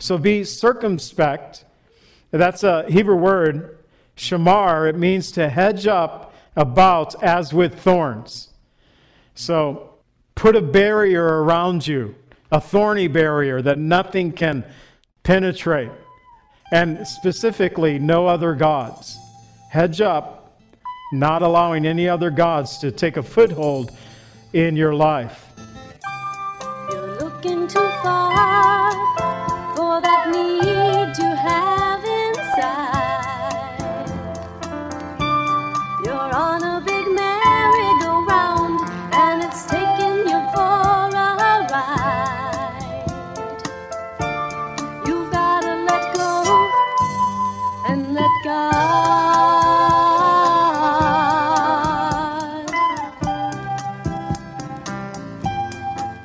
So be circumspect. That's a Hebrew word, shamar. It means to hedge up about as with thorns. So put a barrier around you, a thorny barrier that nothing can penetrate. And specifically, no other gods. Hedge up, not allowing any other gods to take a foothold in your life.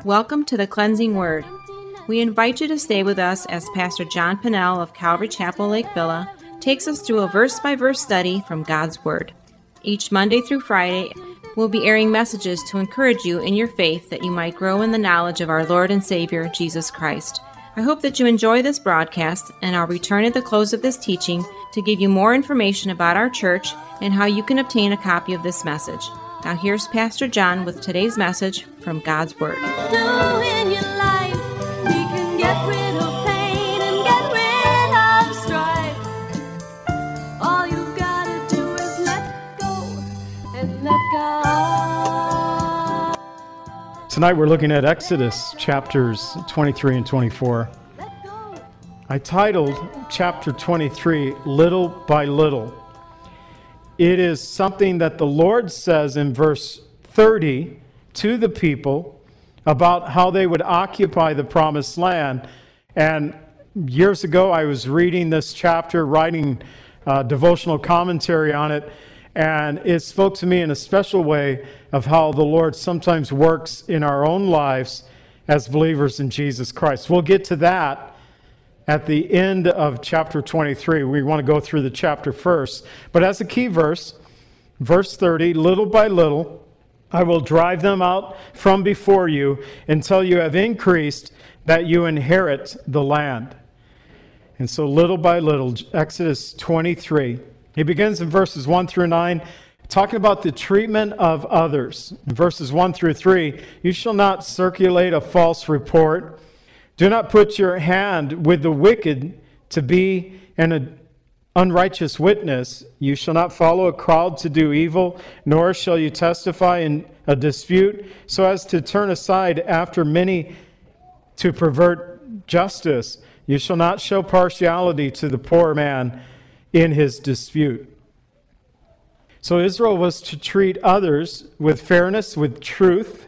Welcome to the Cleansing Word. We invite you to stay with us as Pastor John Pennell of Calvary Chapel Lake Villa takes us through a verse by verse study from God's Word. Each Monday through Friday, we'll be airing messages to encourage you in your faith that you might grow in the knowledge of our Lord and Savior, Jesus Christ. I hope that you enjoy this broadcast, and I'll return at the close of this teaching to give you more information about our church and how you can obtain a copy of this message. Now, here's Pastor John with today's message from God's Word. let go. Tonight we're looking at Exodus chapters 23 and 24. I titled chapter 23 Little by Little. It is something that the Lord says in verse 30 to the people about how they would occupy the promised land. And years ago, I was reading this chapter, writing uh, devotional commentary on it, and it spoke to me in a special way of how the Lord sometimes works in our own lives as believers in Jesus Christ. We'll get to that at the end of chapter 23. We want to go through the chapter first. But as a key verse, verse 30, little by little, I will drive them out from before you until you have increased that you inherit the land. And so, little by little, Exodus 23. He begins in verses 1 through 9, talking about the treatment of others. In verses 1 through 3, you shall not circulate a false report. Do not put your hand with the wicked to be an unrighteous witness. You shall not follow a crowd to do evil, nor shall you testify in a dispute so as to turn aside after many to pervert justice. You shall not show partiality to the poor man in his dispute. So Israel was to treat others with fairness, with truth.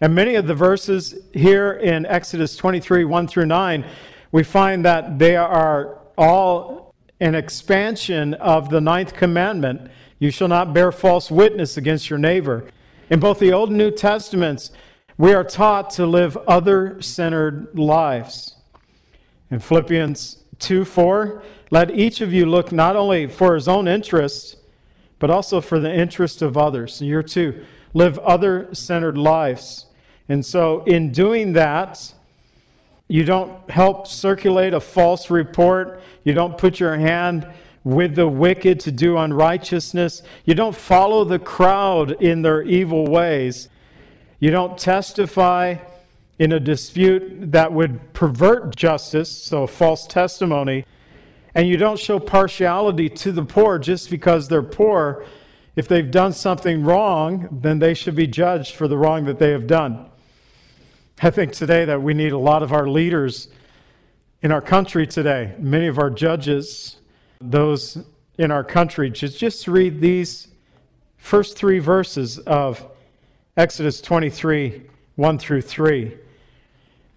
And many of the verses here in Exodus 23 1 through 9, we find that they are all an expansion of the ninth commandment you shall not bear false witness against your neighbor. In both the Old and New Testaments, we are taught to live other centered lives. In Philippians 2 4, let each of you look not only for his own interests, but also for the interest of others. You're to live other centered lives. And so, in doing that, you don't help circulate a false report. You don't put your hand with the wicked to do unrighteousness. You don't follow the crowd in their evil ways. You don't testify in a dispute that would pervert justice, so false testimony. And you don't show partiality to the poor just because they're poor. If they've done something wrong, then they should be judged for the wrong that they have done. I think today that we need a lot of our leaders in our country today, many of our judges, those in our country, just, just read these first three verses of Exodus 23 1 through 3.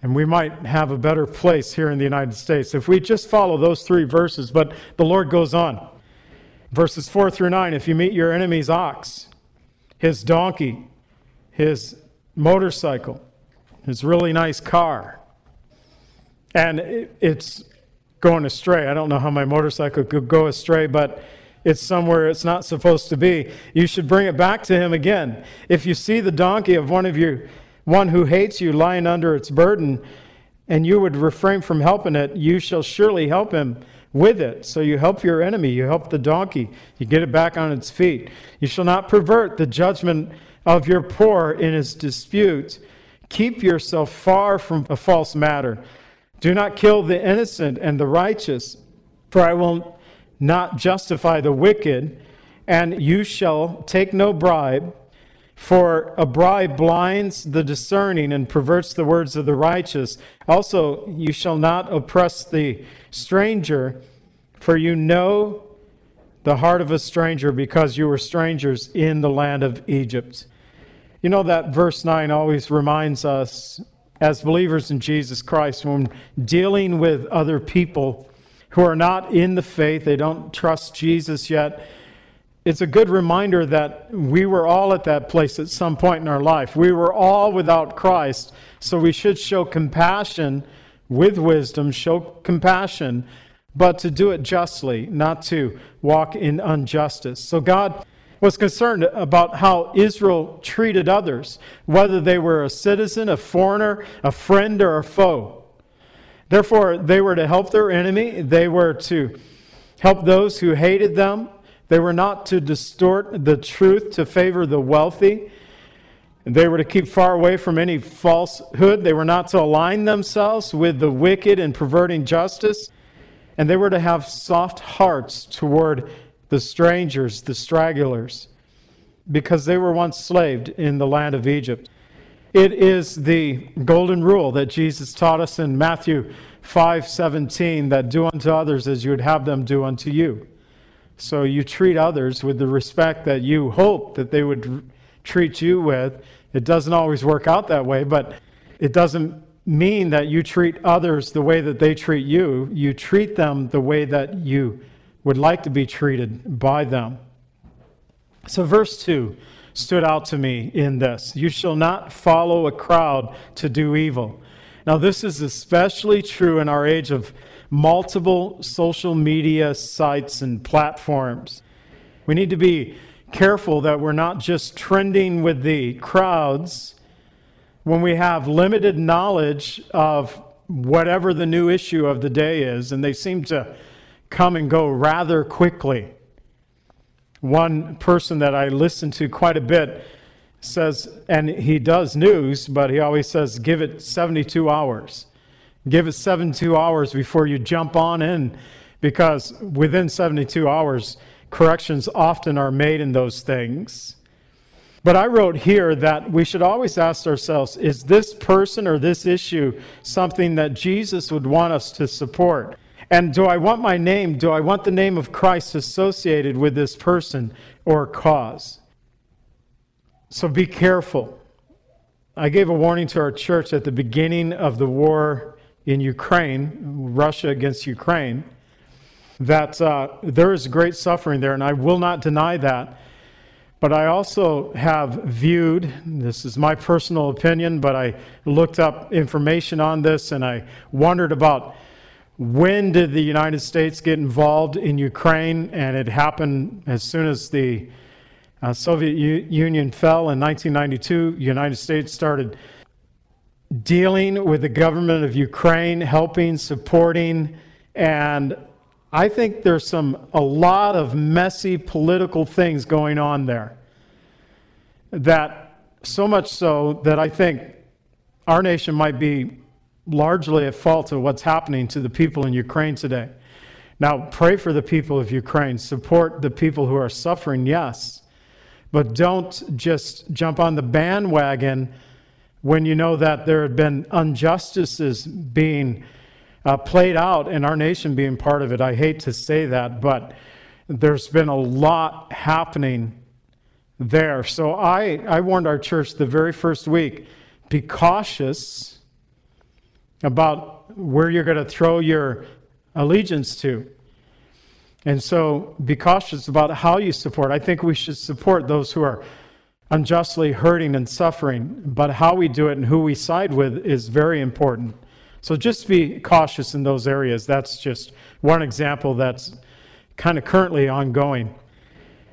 And we might have a better place here in the United States if we just follow those three verses. But the Lord goes on. Verses 4 through 9 if you meet your enemy's ox, his donkey, his motorcycle, his really nice car, and it's going astray. I don't know how my motorcycle could go astray, but it's somewhere it's not supposed to be. You should bring it back to him again. If you see the donkey of one of you, one who hates you, lying under its burden, and you would refrain from helping it, you shall surely help him with it. So you help your enemy, you help the donkey, you get it back on its feet. You shall not pervert the judgment of your poor in his disputes. Keep yourself far from a false matter. Do not kill the innocent and the righteous, for I will not justify the wicked, and you shall take no bribe. For a bribe blinds the discerning and perverts the words of the righteous. Also, you shall not oppress the stranger, for you know the heart of a stranger because you were strangers in the land of Egypt. You know that verse 9 always reminds us, as believers in Jesus Christ, when dealing with other people who are not in the faith, they don't trust Jesus yet it's a good reminder that we were all at that place at some point in our life. We were all without Christ, so we should show compassion with wisdom, show compassion, but to do it justly, not to walk in injustice. So God was concerned about how Israel treated others, whether they were a citizen, a foreigner, a friend, or a foe. Therefore, they were to help their enemy, they were to help those who hated them they were not to distort the truth to favor the wealthy. They were to keep far away from any falsehood. They were not to align themselves with the wicked and perverting justice. And they were to have soft hearts toward the strangers, the stragglers, because they were once slaved in the land of Egypt. It is the golden rule that Jesus taught us in Matthew 5:17 that do unto others as you would have them do unto you. So you treat others with the respect that you hope that they would treat you with. It doesn't always work out that way, but it doesn't mean that you treat others the way that they treat you. You treat them the way that you would like to be treated by them. So, verse 2 stood out to me in this You shall not follow a crowd to do evil. Now, this is especially true in our age of multiple social media sites and platforms. We need to be careful that we're not just trending with the crowds when we have limited knowledge of whatever the new issue of the day is, and they seem to come and go rather quickly. One person that I listen to quite a bit says, and he does news, but he always says, give it 72 hours. Give it 72 hours before you jump on in, because within 72 hours, corrections often are made in those things. But I wrote here that we should always ask ourselves is this person or this issue something that Jesus would want us to support? And do I want my name, do I want the name of Christ associated with this person or cause? So be careful. I gave a warning to our church at the beginning of the war in Ukraine, Russia against Ukraine, that uh, there is great suffering there, and I will not deny that. But I also have viewed, this is my personal opinion, but I looked up information on this and I wondered about when did the United States get involved in Ukraine, and it happened as soon as the uh, Soviet U- Union fell in 1992. The United States started dealing with the government of Ukraine, helping, supporting, and I think there's some a lot of messy political things going on there. That so much so that I think our nation might be largely at fault of what's happening to the people in Ukraine today. Now, pray for the people of Ukraine, support the people who are suffering, yes, but don't just jump on the bandwagon when you know that there had been injustices being uh, played out and our nation being part of it. I hate to say that, but there's been a lot happening there. So I, I warned our church the very first week be cautious about where you're going to throw your allegiance to. And so be cautious about how you support. I think we should support those who are unjustly hurting and suffering, but how we do it and who we side with is very important. So just be cautious in those areas. That's just one example that's kind of currently ongoing.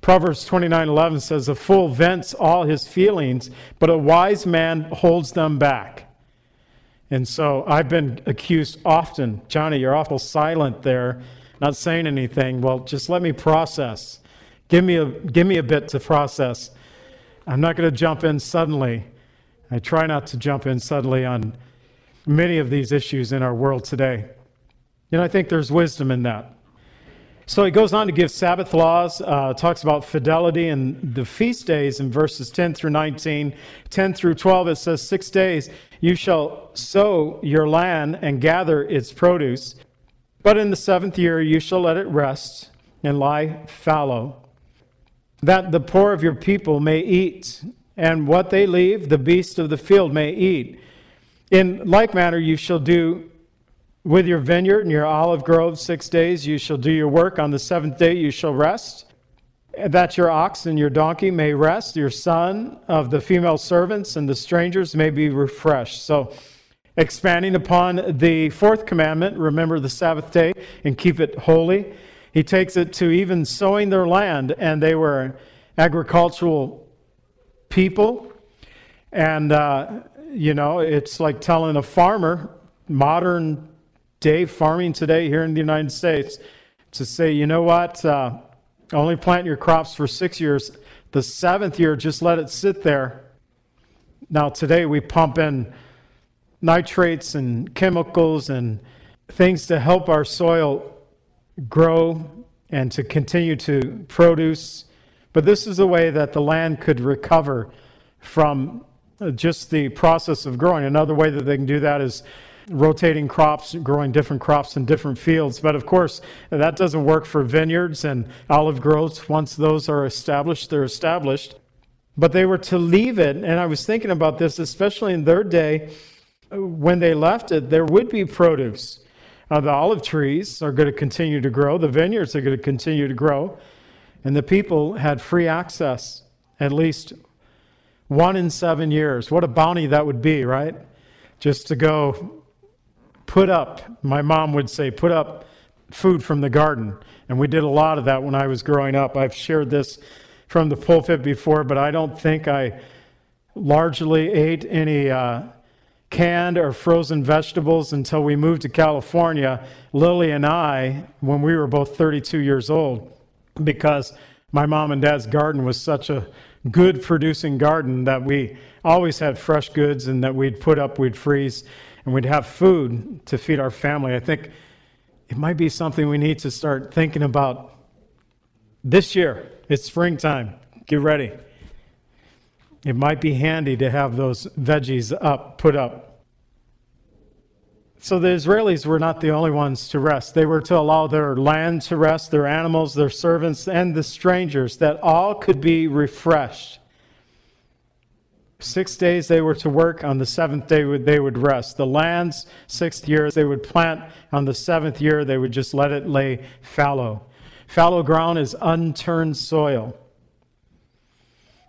Proverbs 29:11 says a fool vents all his feelings, but a wise man holds them back. And so I've been accused often, Johnny, you're awful silent there, not saying anything. Well, just let me process. Give me a, give me a bit to process. I'm not going to jump in suddenly. I try not to jump in suddenly on many of these issues in our world today. And I think there's wisdom in that. So he goes on to give Sabbath laws, uh, talks about fidelity and the feast days in verses 10 through 19. 10 through 12, it says, Six days you shall sow your land and gather its produce, but in the seventh year you shall let it rest and lie fallow, that the poor of your people may eat, and what they leave, the beasts of the field may eat. In like manner you shall do with your vineyard and your olive grove six days you shall do your work. On the seventh day you shall rest. That your ox and your donkey may rest, your son of the female servants and the strangers may be refreshed. So, expanding upon the fourth commandment, remember the Sabbath day and keep it holy. He takes it to even sowing their land, and they were agricultural people. And, uh, you know, it's like telling a farmer, modern day farming today here in the United States to say, you know what, uh, only plant your crops for six years. The seventh year, just let it sit there. Now, today we pump in nitrates and chemicals and things to help our soil grow and to continue to produce. But this is a way that the land could recover from just the process of growing. Another way that they can do that is rotating crops, growing different crops in different fields. But of course, that doesn't work for vineyards and olive groves. Once those are established, they're established. But they were to leave it, and I was thinking about this, especially in their day, when they left it, there would be produce. Uh, the olive trees are going to continue to grow, the vineyards are going to continue to grow, and the people had free access at least one in seven years. What a bounty that would be, right? Just to go put up, my mom would say, put up food from the garden. And we did a lot of that when I was growing up. I've shared this from the pulpit before, but I don't think I largely ate any uh, canned or frozen vegetables until we moved to California, Lily and I, when we were both 32 years old, because my mom and dad's garden was such a good producing garden that we always had fresh goods and that we'd put up, we'd freeze and we'd have food to feed our family. I think it might be something we need to start thinking about this year. It's springtime. Get ready. It might be handy to have those veggies up, put up. So the Israelis were not the only ones to rest. They were to allow their land to rest, their animals, their servants, and the strangers, that all could be refreshed. Six days they were to work, on the seventh day they would rest. The lands, sixth year, they would plant. On the seventh year, they would just let it lay fallow. Fallow ground is unturned soil.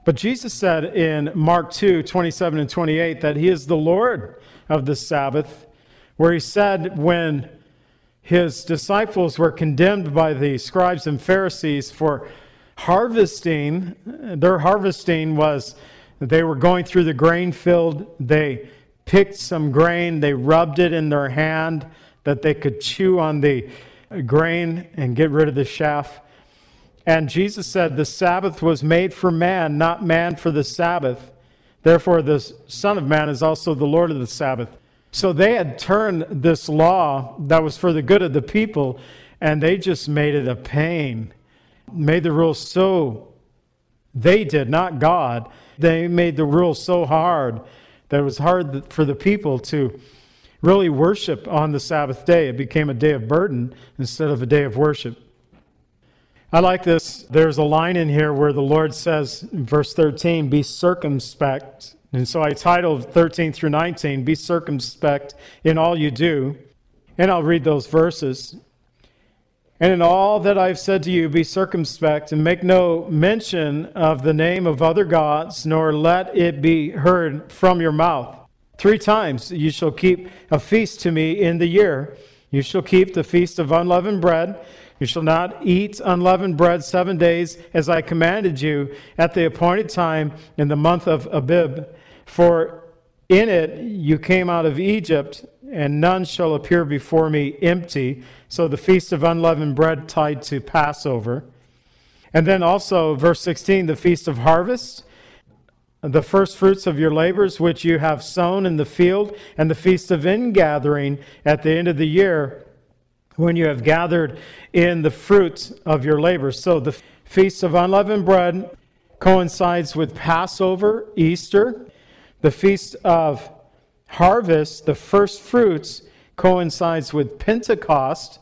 But Jesus said in Mark 2 27 and 28 that he is the Lord of the Sabbath, where he said, when his disciples were condemned by the scribes and Pharisees for harvesting, their harvesting was they were going through the grain field. They picked some grain, they rubbed it in their hand that they could chew on the grain and get rid of the chaff. And Jesus said, The Sabbath was made for man, not man for the Sabbath. Therefore, the Son of Man is also the Lord of the Sabbath. So they had turned this law that was for the good of the people, and they just made it a pain, made the rules so, they did, not God, they made the rules so hard that it was hard for the people to really worship on the Sabbath day. It became a day of burden instead of a day of worship. I like this. There's a line in here where the Lord says, verse 13, be circumspect. And so I titled 13 through 19, Be circumspect in all you do. And I'll read those verses. And in all that I've said to you, be circumspect and make no mention of the name of other gods, nor let it be heard from your mouth. Three times you shall keep a feast to me in the year. You shall keep the feast of unleavened bread. You shall not eat unleavened bread seven days, as I commanded you at the appointed time in the month of Abib. For In it you came out of Egypt, and none shall appear before me empty. So the feast of unleavened bread tied to Passover. And then also, verse 16, the feast of harvest, the first fruits of your labors which you have sown in the field, and the feast of ingathering at the end of the year when you have gathered in the fruits of your labor. So the feast of unleavened bread coincides with Passover, Easter. The feast of harvest, the first fruits, coincides with Pentecost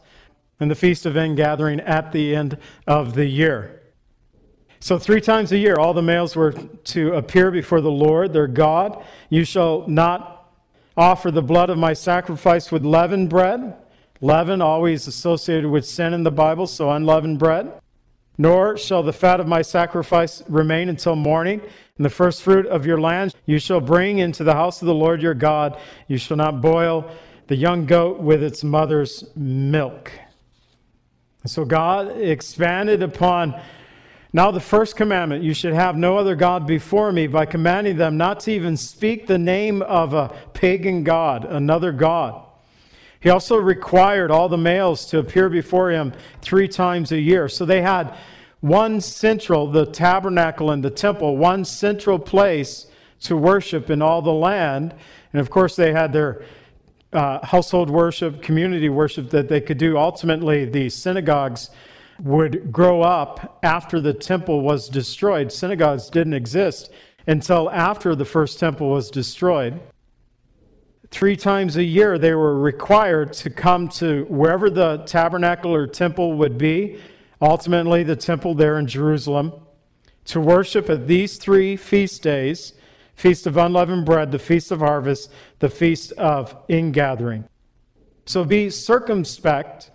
and the feast of ingathering at the end of the year. So, three times a year, all the males were to appear before the Lord, their God. You shall not offer the blood of my sacrifice with leavened bread. Leaven, always associated with sin in the Bible, so unleavened bread. Nor shall the fat of my sacrifice remain until morning. And the first fruit of your land you shall bring into the house of the Lord your God. You shall not boil the young goat with its mother's milk. And so God expanded upon now the first commandment you should have no other God before me by commanding them not to even speak the name of a pagan God, another God. He also required all the males to appear before him three times a year. So they had one central, the tabernacle and the temple, one central place to worship in all the land. And of course, they had their uh, household worship, community worship that they could do. Ultimately, the synagogues would grow up after the temple was destroyed. Synagogues didn't exist until after the first temple was destroyed. Three times a year, they were required to come to wherever the tabernacle or temple would be, ultimately, the temple there in Jerusalem, to worship at these three feast days Feast of Unleavened Bread, the Feast of Harvest, the Feast of Ingathering. So be circumspect.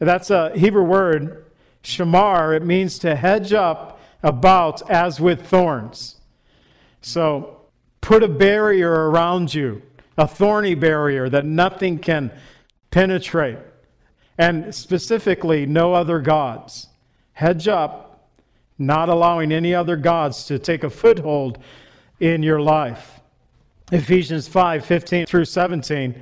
That's a Hebrew word, shamar. It means to hedge up about as with thorns. So put a barrier around you a thorny barrier that nothing can penetrate. And specifically, no other gods. Hedge up, not allowing any other gods to take a foothold in your life. Ephesians 5 15 through 17.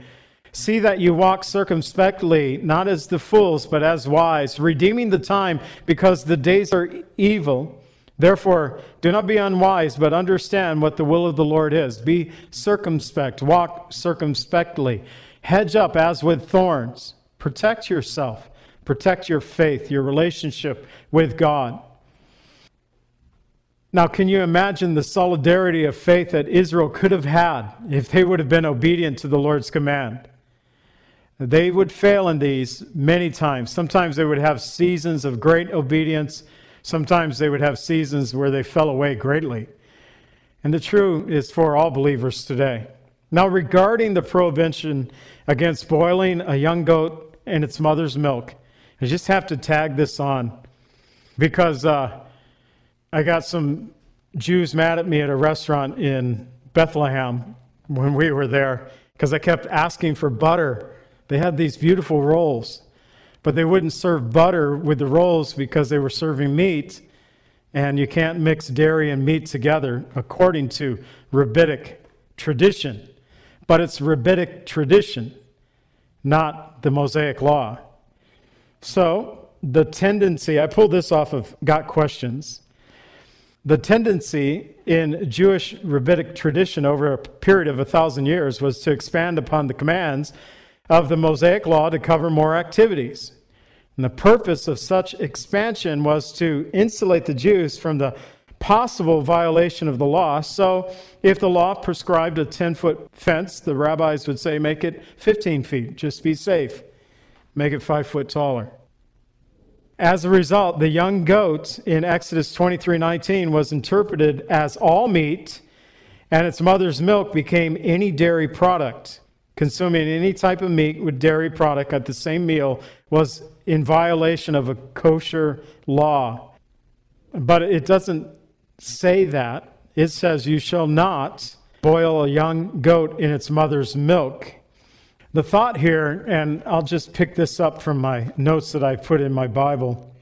See that you walk circumspectly, not as the fools, but as wise, redeeming the time because the days are evil. Therefore, do not be unwise, but understand what the will of the Lord is. Be circumspect, walk circumspectly, hedge up as with thorns. Protect yourself, protect your faith, your relationship with God. Now, can you imagine the solidarity of faith that Israel could have had if they would have been obedient to the Lord's command? They would fail in these many times. Sometimes they would have seasons of great obedience Sometimes they would have seasons where they fell away greatly. And the true is for all believers today. Now, regarding the prohibition against boiling a young goat in its mother's milk, I just have to tag this on because uh, I got some Jews mad at me at a restaurant in Bethlehem when we were there because I kept asking for butter. They had these beautiful rolls but they wouldn't serve butter with the rolls because they were serving meat, and you can't mix dairy and meat together according to rabbinic tradition. But it's rabbinic tradition, not the Mosaic law. So, the tendency, I pulled this off of Got Questions. The tendency in Jewish rabbinic tradition over a period of a thousand years was to expand upon the commands of the Mosaic law to cover more activities. And the purpose of such expansion was to insulate the Jews from the possible violation of the law. So, if the law prescribed a 10 foot fence, the rabbis would say, make it 15 feet, just be safe, make it five foot taller. As a result, the young goat in Exodus 23:19 was interpreted as all meat, and its mother's milk became any dairy product. Consuming any type of meat with dairy product at the same meal was in violation of a kosher law. But it doesn't say that. It says, You shall not boil a young goat in its mother's milk. The thought here, and I'll just pick this up from my notes that I put in my Bible.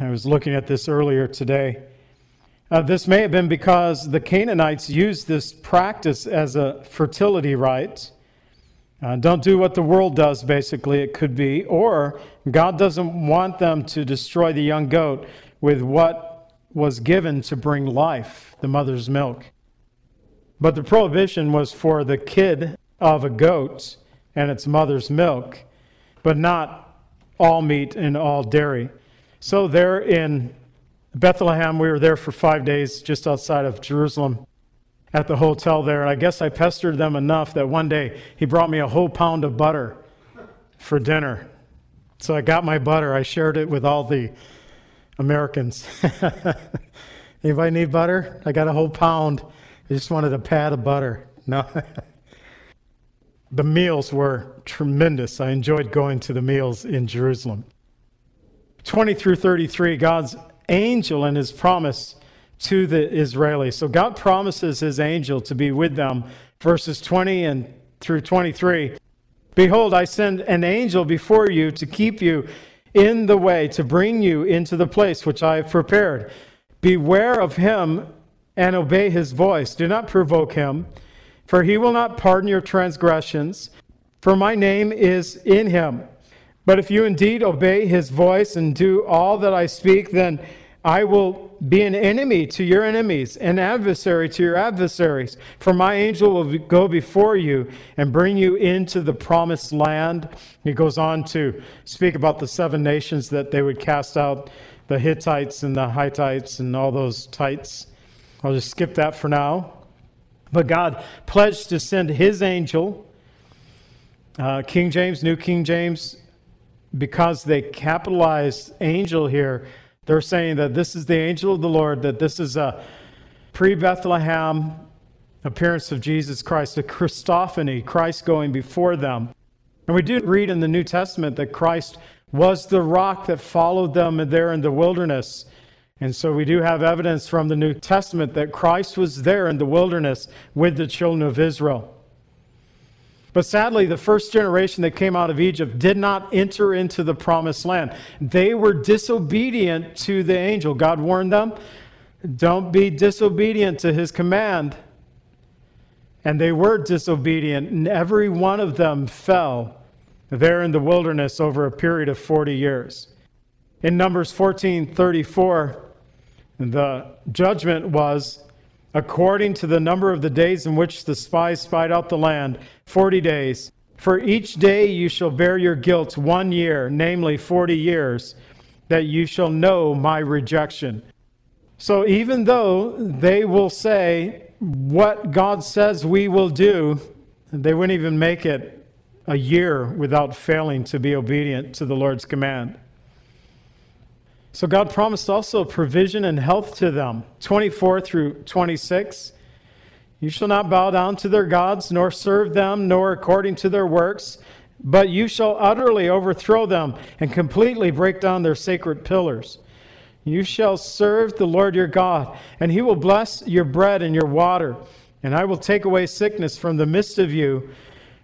I was looking at this earlier today. Uh, this may have been because the Canaanites used this practice as a fertility rite. Uh, don't do what the world does, basically, it could be. Or God doesn't want them to destroy the young goat with what was given to bring life, the mother's milk. But the prohibition was for the kid of a goat and its mother's milk, but not all meat and all dairy. So, there in Bethlehem, we were there for five days just outside of Jerusalem at the hotel there. And I guess I pestered them enough that one day he brought me a whole pound of butter for dinner. So I got my butter. I shared it with all the Americans. Anybody need butter? I got a whole pound. I just wanted a pat of butter. No. the meals were tremendous. I enjoyed going to the meals in Jerusalem. 20 through 33, God's angel and his promise to the Israelis. So God promises his angel to be with them. Verses 20 and through 23. Behold, I send an angel before you to keep you in the way, to bring you into the place which I have prepared. Beware of him and obey his voice. Do not provoke him, for he will not pardon your transgressions, for my name is in him. But if you indeed obey his voice and do all that I speak, then I will be an enemy to your enemies, an adversary to your adversaries. For my angel will go before you and bring you into the promised land. He goes on to speak about the seven nations that they would cast out the Hittites and the Hittites and all those tites. I'll just skip that for now. But God pledged to send his angel, uh, King James, New King James, because they capitalized angel here, they're saying that this is the angel of the Lord, that this is a pre Bethlehem appearance of Jesus Christ, a Christophany, Christ going before them. And we do read in the New Testament that Christ was the rock that followed them there in the wilderness. And so we do have evidence from the New Testament that Christ was there in the wilderness with the children of Israel. But sadly, the first generation that came out of Egypt did not enter into the promised land. They were disobedient to the angel. God warned them, don't be disobedient to his command. And they were disobedient, and every one of them fell there in the wilderness over a period of 40 years. In Numbers 14:34, the judgment was according to the number of the days in which the spies spied out the land, 40 days. For each day you shall bear your guilt one year, namely 40 years, that you shall know my rejection. So even though they will say what God says we will do, they wouldn't even make it a year without failing to be obedient to the Lord's command. So God promised also provision and health to them. 24 through 26. You shall not bow down to their gods, nor serve them, nor according to their works, but you shall utterly overthrow them and completely break down their sacred pillars. You shall serve the Lord your God, and he will bless your bread and your water, and I will take away sickness from the midst of you.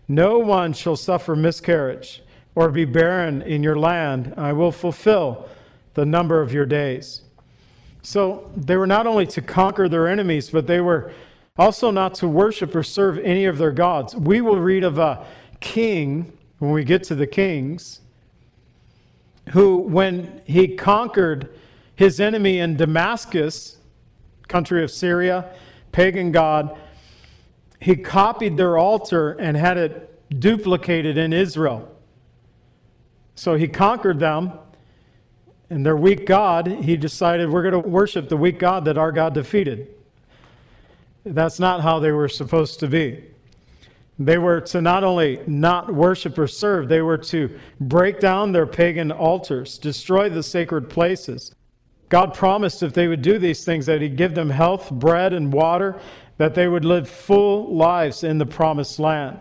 No one shall suffer miscarriage or be barren in your land. I will fulfill the number of your days. So they were not only to conquer their enemies, but they were also not to worship or serve any of their gods. We will read of a king when we get to the kings who, when he conquered his enemy in Damascus, country of Syria, pagan god, he copied their altar and had it duplicated in Israel. So he conquered them and their weak God, he decided we're going to worship the weak God that our God defeated. That's not how they were supposed to be. They were to not only not worship or serve, they were to break down their pagan altars, destroy the sacred places. God promised if they would do these things that He'd give them health, bread, and water, that they would live full lives in the promised land.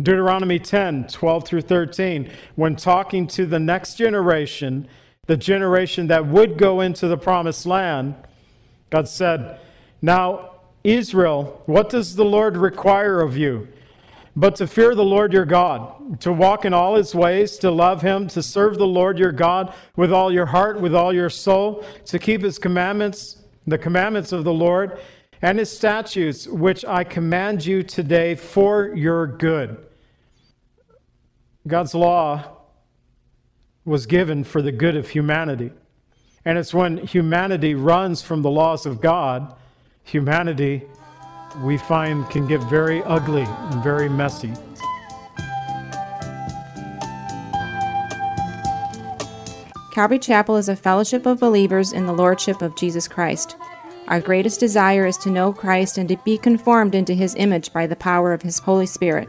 Deuteronomy 10 12 through 13, when talking to the next generation, the generation that would go into the promised land, God said, Now, Israel, what does the Lord require of you? But to fear the Lord your God, to walk in all his ways, to love him, to serve the Lord your God with all your heart, with all your soul, to keep his commandments, the commandments of the Lord and his statutes, which I command you today for your good. God's law was given for the good of humanity. And it's when humanity runs from the laws of God, humanity, we find, can get very ugly and very messy. Calvary Chapel is a fellowship of believers in the Lordship of Jesus Christ. Our greatest desire is to know Christ and to be conformed into his image by the power of his Holy Spirit.